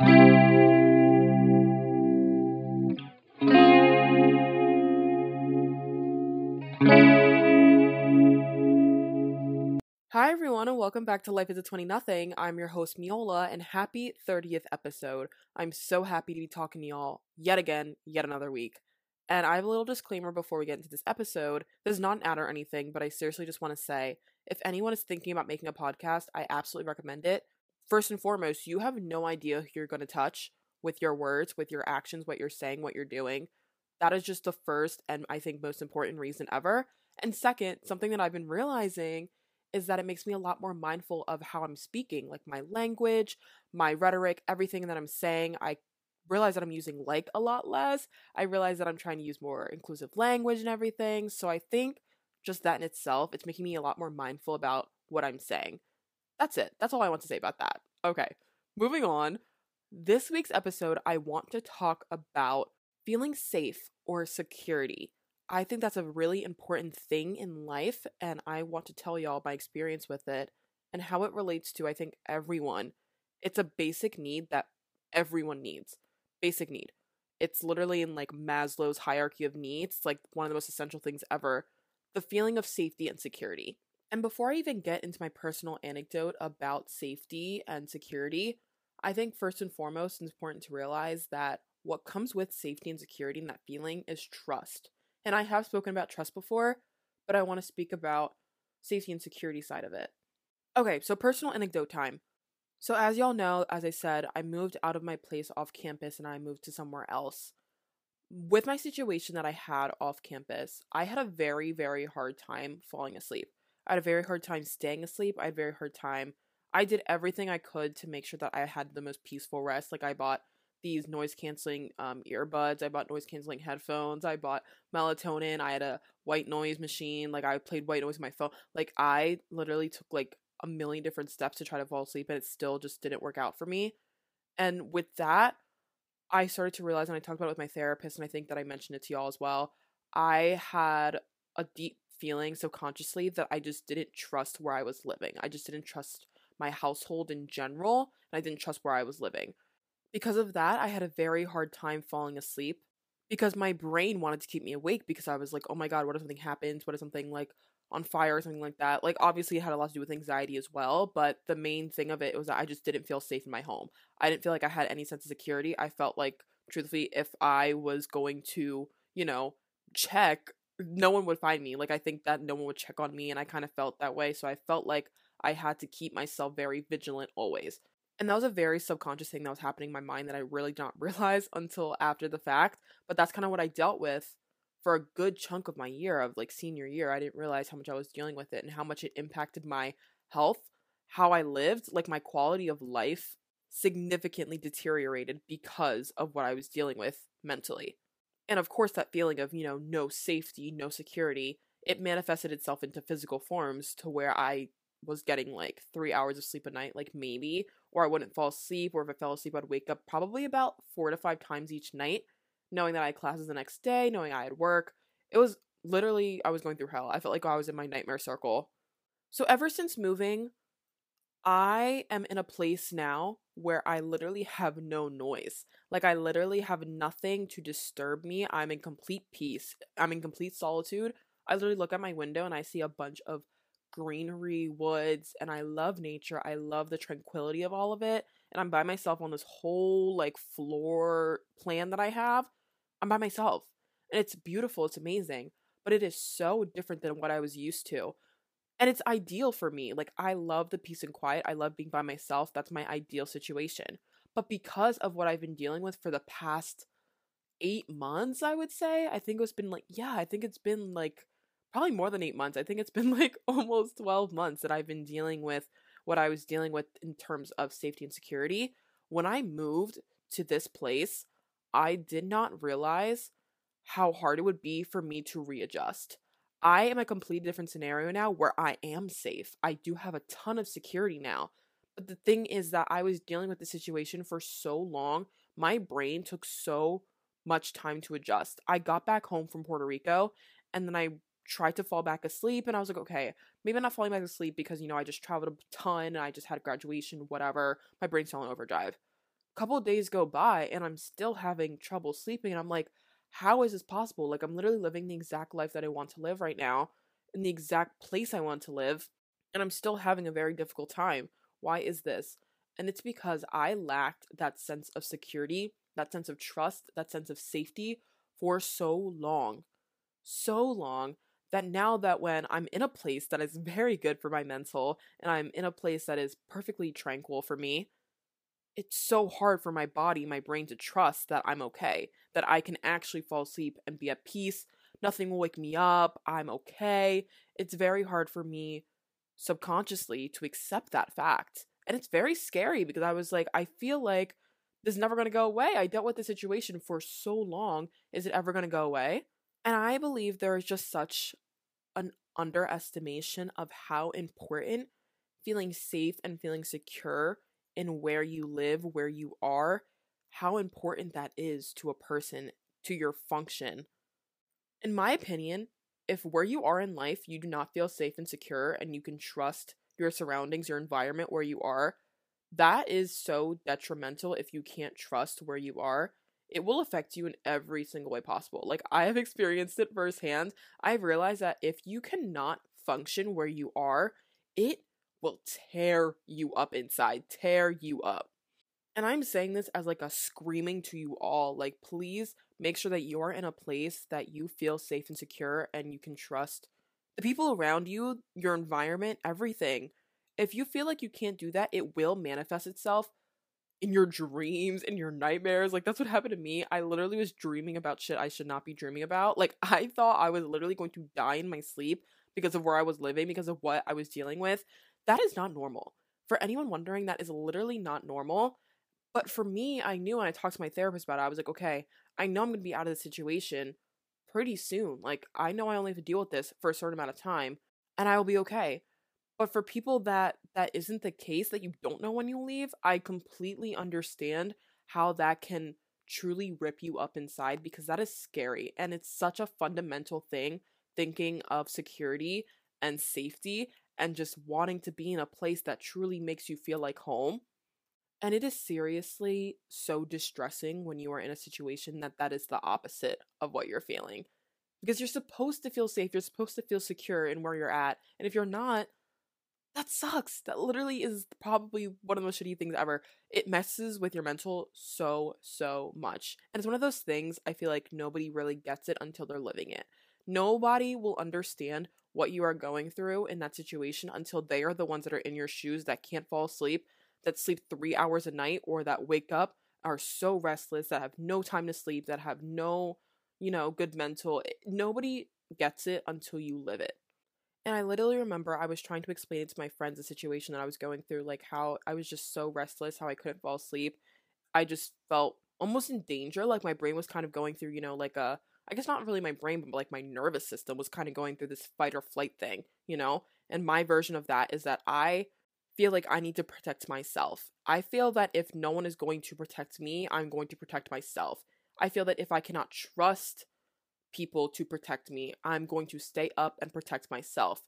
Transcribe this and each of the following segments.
Hi everyone and welcome back to Life is a 20 Nothing. I'm your host Miola and happy 30th episode. I'm so happy to be talking to y'all yet again, yet another week. And I have a little disclaimer before we get into this episode. This is not an ad or anything, but I seriously just want to say if anyone is thinking about making a podcast, I absolutely recommend it. First and foremost, you have no idea who you're going to touch with your words, with your actions, what you're saying, what you're doing. That is just the first and I think most important reason ever. And second, something that I've been realizing is that it makes me a lot more mindful of how I'm speaking, like my language, my rhetoric, everything that I'm saying. I realize that I'm using like a lot less. I realize that I'm trying to use more inclusive language and everything. So I think just that in itself, it's making me a lot more mindful about what I'm saying. That's it. That's all I want to say about that. Okay, moving on. This week's episode, I want to talk about feeling safe or security. I think that's a really important thing in life, and I want to tell y'all my experience with it and how it relates to, I think, everyone. It's a basic need that everyone needs. Basic need. It's literally in like Maslow's hierarchy of needs. Like one of the most essential things ever. The feeling of safety and security. And before I even get into my personal anecdote about safety and security, I think first and foremost, it's important to realize that what comes with safety and security and that feeling is trust. And I have spoken about trust before, but I want to speak about safety and security side of it. Okay, so personal anecdote time. So, as y'all know, as I said, I moved out of my place off campus and I moved to somewhere else. With my situation that I had off campus, I had a very, very hard time falling asleep. I had a very hard time staying asleep. I had a very hard time. I did everything I could to make sure that I had the most peaceful rest. Like, I bought these noise canceling um, earbuds. I bought noise canceling headphones. I bought melatonin. I had a white noise machine. Like I played white noise on my phone. Like I literally took like a million different steps to try to fall asleep and it still just didn't work out for me. And with that, I started to realize, and I talked about it with my therapist, and I think that I mentioned it to y'all as well. I had a deep feeling subconsciously that I just didn't trust where I was living. I just didn't trust my household in general, and I didn't trust where I was living. Because of that, I had a very hard time falling asleep because my brain wanted to keep me awake because I was like, oh my god, what if something happens? What if something like on fire or something like that? Like, obviously, it had a lot to do with anxiety as well, but the main thing of it was that I just didn't feel safe in my home. I didn't feel like I had any sense of security. I felt like, truthfully, if I was going to, you know, check, no one would find me. Like, I think that no one would check on me, and I kind of felt that way. So I felt like I had to keep myself very vigilant always. And that was a very subconscious thing that was happening in my mind that I really did not realize until after the fact. But that's kind of what I dealt with for a good chunk of my year of like senior year. I didn't realize how much I was dealing with it and how much it impacted my health, how I lived, like my quality of life significantly deteriorated because of what I was dealing with mentally. And of course, that feeling of, you know, no safety, no security, it manifested itself into physical forms to where I was getting like three hours of sleep a night, like maybe, or I wouldn't fall asleep, or if I fell asleep, I'd wake up probably about four to five times each night, knowing that I had classes the next day, knowing I had work. It was literally, I was going through hell. I felt like I was in my nightmare circle. So, ever since moving, I am in a place now where I literally have no noise. Like, I literally have nothing to disturb me. I'm in complete peace. I'm in complete solitude. I literally look at my window and I see a bunch of greenery, woods, and I love nature. I love the tranquility of all of it. And I'm by myself on this whole like floor plan that I have. I'm by myself. And it's beautiful, it's amazing, but it is so different than what I was used to. And it's ideal for me. Like I love the peace and quiet. I love being by myself. That's my ideal situation. But because of what I've been dealing with for the past 8 months, I would say, I think it's been like yeah, I think it's been like probably more than eight months. I think it's been like almost 12 months that I've been dealing with what I was dealing with in terms of safety and security. When I moved to this place, I did not realize how hard it would be for me to readjust. I am a completely different scenario now where I am safe. I do have a ton of security now. But the thing is that I was dealing with the situation for so long, my brain took so much time to adjust. I got back home from Puerto Rico and then I tried to fall back asleep and I was like, okay, maybe I'm not falling back asleep because, you know, I just traveled a ton and I just had graduation, whatever. My brain's still in overdrive. A couple days go by and I'm still having trouble sleeping. And I'm like, how is this possible? Like, I'm literally living the exact life that I want to live right now in the exact place I want to live. And I'm still having a very difficult time. Why is this? And it's because I lacked that sense of security, that sense of trust, that sense of safety for so long. So long that now that when I'm in a place that is very good for my mental and I'm in a place that is perfectly tranquil for me, it's so hard for my body, my brain to trust that I'm okay, that I can actually fall asleep and be at peace. Nothing will wake me up. I'm okay. It's very hard for me subconsciously to accept that fact. And it's very scary because I was like, I feel like this is never going to go away. I dealt with the situation for so long. Is it ever going to go away? And I believe there is just such an underestimation of how important feeling safe and feeling secure in where you live, where you are, how important that is to a person, to your function. In my opinion, if where you are in life you do not feel safe and secure and you can trust your surroundings, your environment where you are, that is so detrimental if you can't trust where you are it will affect you in every single way possible. Like I have experienced it firsthand. I've realized that if you cannot function where you are, it will tear you up inside, tear you up. And I'm saying this as like a screaming to you all like please make sure that you're in a place that you feel safe and secure and you can trust the people around you, your environment, everything. If you feel like you can't do that, it will manifest itself in your dreams in your nightmares like that's what happened to me i literally was dreaming about shit i should not be dreaming about like i thought i was literally going to die in my sleep because of where i was living because of what i was dealing with that is not normal. For anyone wondering that is literally not normal. But for me i knew when i talked to my therapist about it i was like okay i know i'm going to be out of the situation pretty soon. Like i know i only have to deal with this for a certain amount of time and i will be okay. But for people that that isn't the case, that you don't know when you leave, I completely understand how that can truly rip you up inside because that is scary and it's such a fundamental thing thinking of security and safety and just wanting to be in a place that truly makes you feel like home. And it is seriously so distressing when you are in a situation that that is the opposite of what you're feeling. Because you're supposed to feel safe, you're supposed to feel secure in where you're at. And if you're not, that sucks. That literally is probably one of the most shitty things ever. It messes with your mental so, so much. And it's one of those things I feel like nobody really gets it until they're living it. Nobody will understand what you are going through in that situation until they are the ones that are in your shoes that can't fall asleep, that sleep three hours a night, or that wake up, are so restless, that have no time to sleep, that have no, you know, good mental. Eh, nobody gets it until you live it. And I literally remember I was trying to explain to my friends the situation that I was going through, like how I was just so restless, how I couldn't fall asleep. I just felt almost in danger. Like my brain was kind of going through, you know, like a, I guess not really my brain, but like my nervous system was kind of going through this fight or flight thing, you know? And my version of that is that I feel like I need to protect myself. I feel that if no one is going to protect me, I'm going to protect myself. I feel that if I cannot trust people to protect me. I'm going to stay up and protect myself.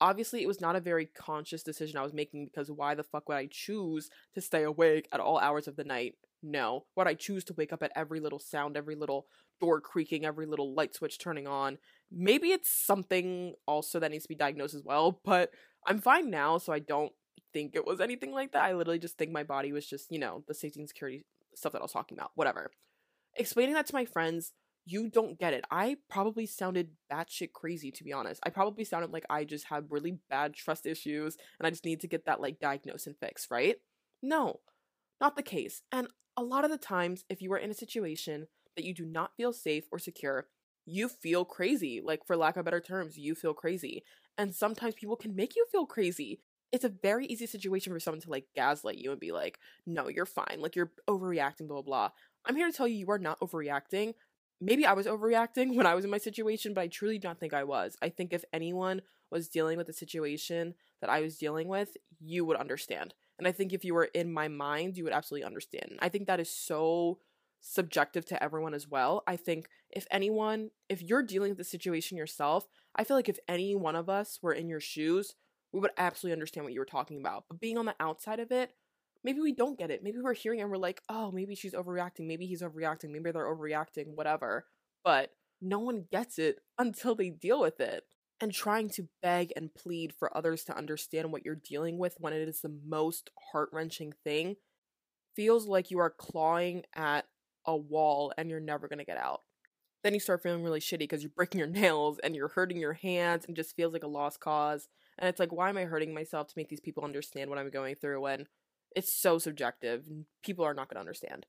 Obviously, it was not a very conscious decision I was making because why the fuck would I choose to stay awake at all hours of the night? No. Would I choose to wake up at every little sound, every little door creaking, every little light switch turning on? Maybe it's something also that needs to be diagnosed as well, but I'm fine now, so I don't think it was anything like that. I literally just think my body was just, you know, the safety and security stuff that I was talking about. Whatever. Explaining that to my friends you don't get it. I probably sounded batshit crazy, to be honest. I probably sounded like I just have really bad trust issues and I just need to get that like diagnosed and fixed, right? No, not the case. And a lot of the times, if you are in a situation that you do not feel safe or secure, you feel crazy. Like, for lack of better terms, you feel crazy. And sometimes people can make you feel crazy. It's a very easy situation for someone to like gaslight you and be like, no, you're fine. Like, you're overreacting, blah, blah, blah. I'm here to tell you, you are not overreacting maybe I was overreacting when I was in my situation, but I truly don't think I was. I think if anyone was dealing with the situation that I was dealing with, you would understand. And I think if you were in my mind, you would absolutely understand. I think that is so subjective to everyone as well. I think if anyone, if you're dealing with the situation yourself, I feel like if any one of us were in your shoes, we would absolutely understand what you were talking about. But being on the outside of it, maybe we don't get it. Maybe we're hearing and we're like, oh, maybe she's overreacting. Maybe he's overreacting. Maybe they're overreacting, whatever. But no one gets it until they deal with it. And trying to beg and plead for others to understand what you're dealing with when it is the most heart wrenching thing feels like you are clawing at a wall and you're never to get out. Then you start feeling really shitty because you're breaking your nails and you're hurting your hands and just feels like a lost cause. And it's like, why am I hurting myself to make these people understand what I'm going through when it's so subjective people are not going to understand?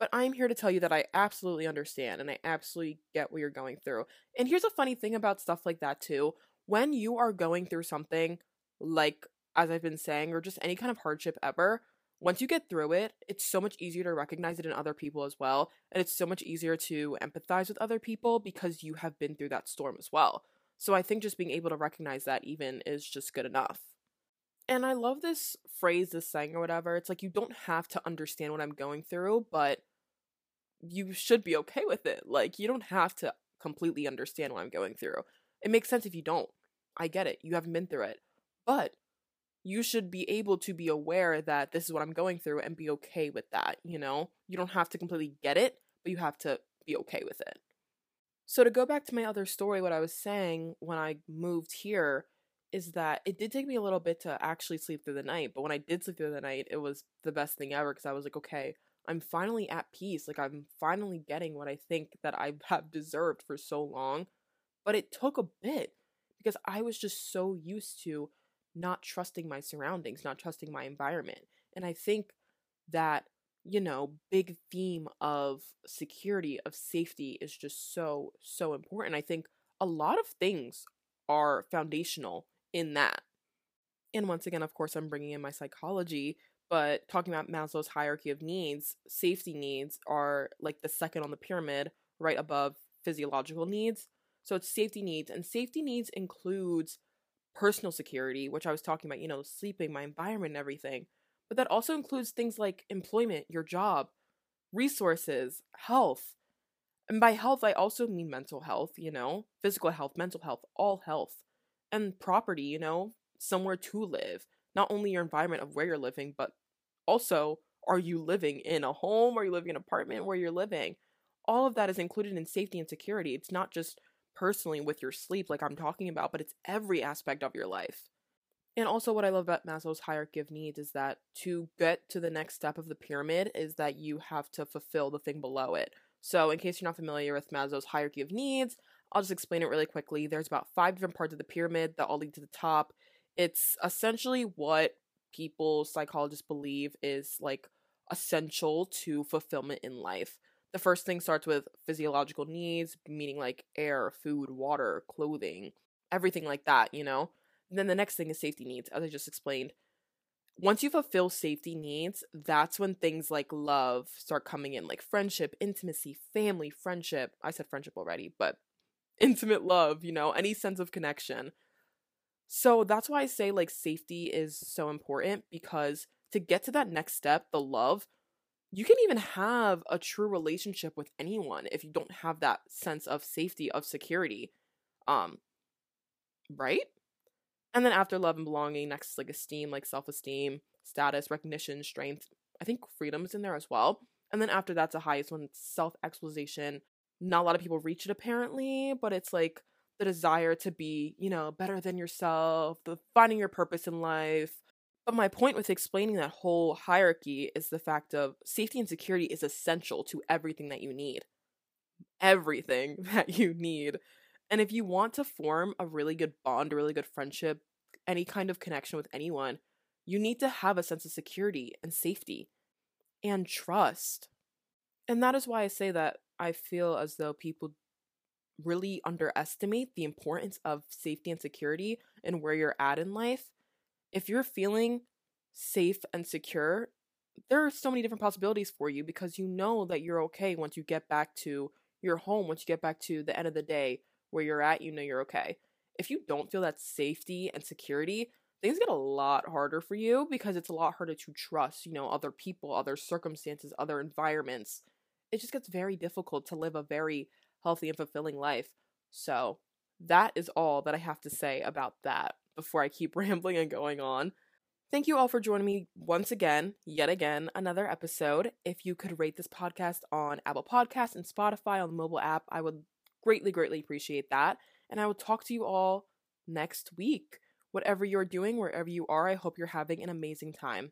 But I'm here to tell you that I absolutely understand and I absolutely get what you're going through. And here's a funny thing about stuff like that, too. When you are going through something like, as I've been saying, or just any kind of hardship ever, once you get through it, it's so much easier to recognize it in other people as well. And it's so much easier to empathize with other people because you have been through that storm as well. So I think just being able to recognize that even is just good enough. And I love this phrase, this saying or whatever. It's like you don't have to understand what I'm going through, but you should be okay with it. Like you don't have to completely understand what I'm going through. It makes sense if you don't. I get it. You haven't been through it. But you should be able to be aware that this is what I'm going through and be okay with that, you know? You don't have to completely get it, but you have to be okay with it. So, to go back to my other story, what I was saying when I moved here is that it did take me a little bit to actually sleep through the night, but when I did sleep through the night, it was the best thing ever because I was like, okay, I'm finally at peace. Like, I'm finally getting what I think that I have deserved for so long. But it took a bit because I was just so used to not trusting my surroundings, not trusting my environment. And I think that, you know, big theme of security, of safety is just so, so important. I think a lot of things are foundational in that. And once again, of course, I'm bringing in my psychology, but talking about Maslow's hierarchy of needs, safety needs are like the second on the pyramid, right above physiological needs. So it's safety needs, and safety needs includes personal security, which I was talking about, you know, sleeping, my environment, and everything. But that also includes things like employment, your job, resources, health. And by health, I also mean mental health, you know, physical health, mental health, all health, and property, you know, somewhere to live. Not only your environment of where you're living, but also, are you living in a home? Are you living in an apartment where you're living? All of that is included in safety and security. It's not just personally with your sleep, like I'm talking about, but it's every aspect of your life. And also, what I love about Maslow's hierarchy of needs is that to get to the next step of the pyramid is that you have to fulfill the thing below it. So, in case you're not familiar with Maslow's hierarchy of needs, I'll just explain it really quickly. There's about five different parts of the pyramid that all lead to the top. It's essentially what people, psychologists believe is like essential to fulfillment in life. The first thing starts with physiological needs, meaning like air, food, water, clothing, everything like that, you know? And then the next thing is safety needs, as I just explained. Once you fulfill safety needs, that's when things like love start coming in, like friendship, intimacy, family, friendship. I said friendship already, but intimate love, you know, any sense of connection. So that's why I say like safety is so important because to get to that next step, the love, you can even have a true relationship with anyone if you don't have that sense of safety of security um right? And then after love and belonging next is like esteem like self-esteem status recognition strength. I think freedom is in there as well. And then after that's the highest one self-actualization not a lot of people reach it apparently but it's like the desire to be you know better than yourself the finding your purpose in life but my point with explaining that whole hierarchy is the fact of safety and security is essential to everything that you need. Everything that you need. And if you want to form a really good bond, a really good friendship, any kind of connection with anyone, you need to have a sense of security and safety and trust. And that is why I say that I feel as though people really underestimate the importance of safety and security and where you're at in life if you're feeling safe and secure, there are so many different possibilities for you because you know that you're okay once you get back to your home, once you get back to the end of the day where you're at, you know you're okay. If you don't feel that safety and security, things get a lot harder for you because it's a lot harder to trust, you know, other people, other circumstances, other environments. It just gets very difficult to live a very healthy and fulfilling life. So, that is all that I have to say about that before I keep rambling and going on. Thank you all for joining me once again, yet again, another episode. If you could rate this podcast on Apple Podcasts and Spotify on the mobile app, I would greatly, greatly appreciate that. And I will talk to you all next week. Whatever you're doing, wherever you are, I hope you're having an amazing time.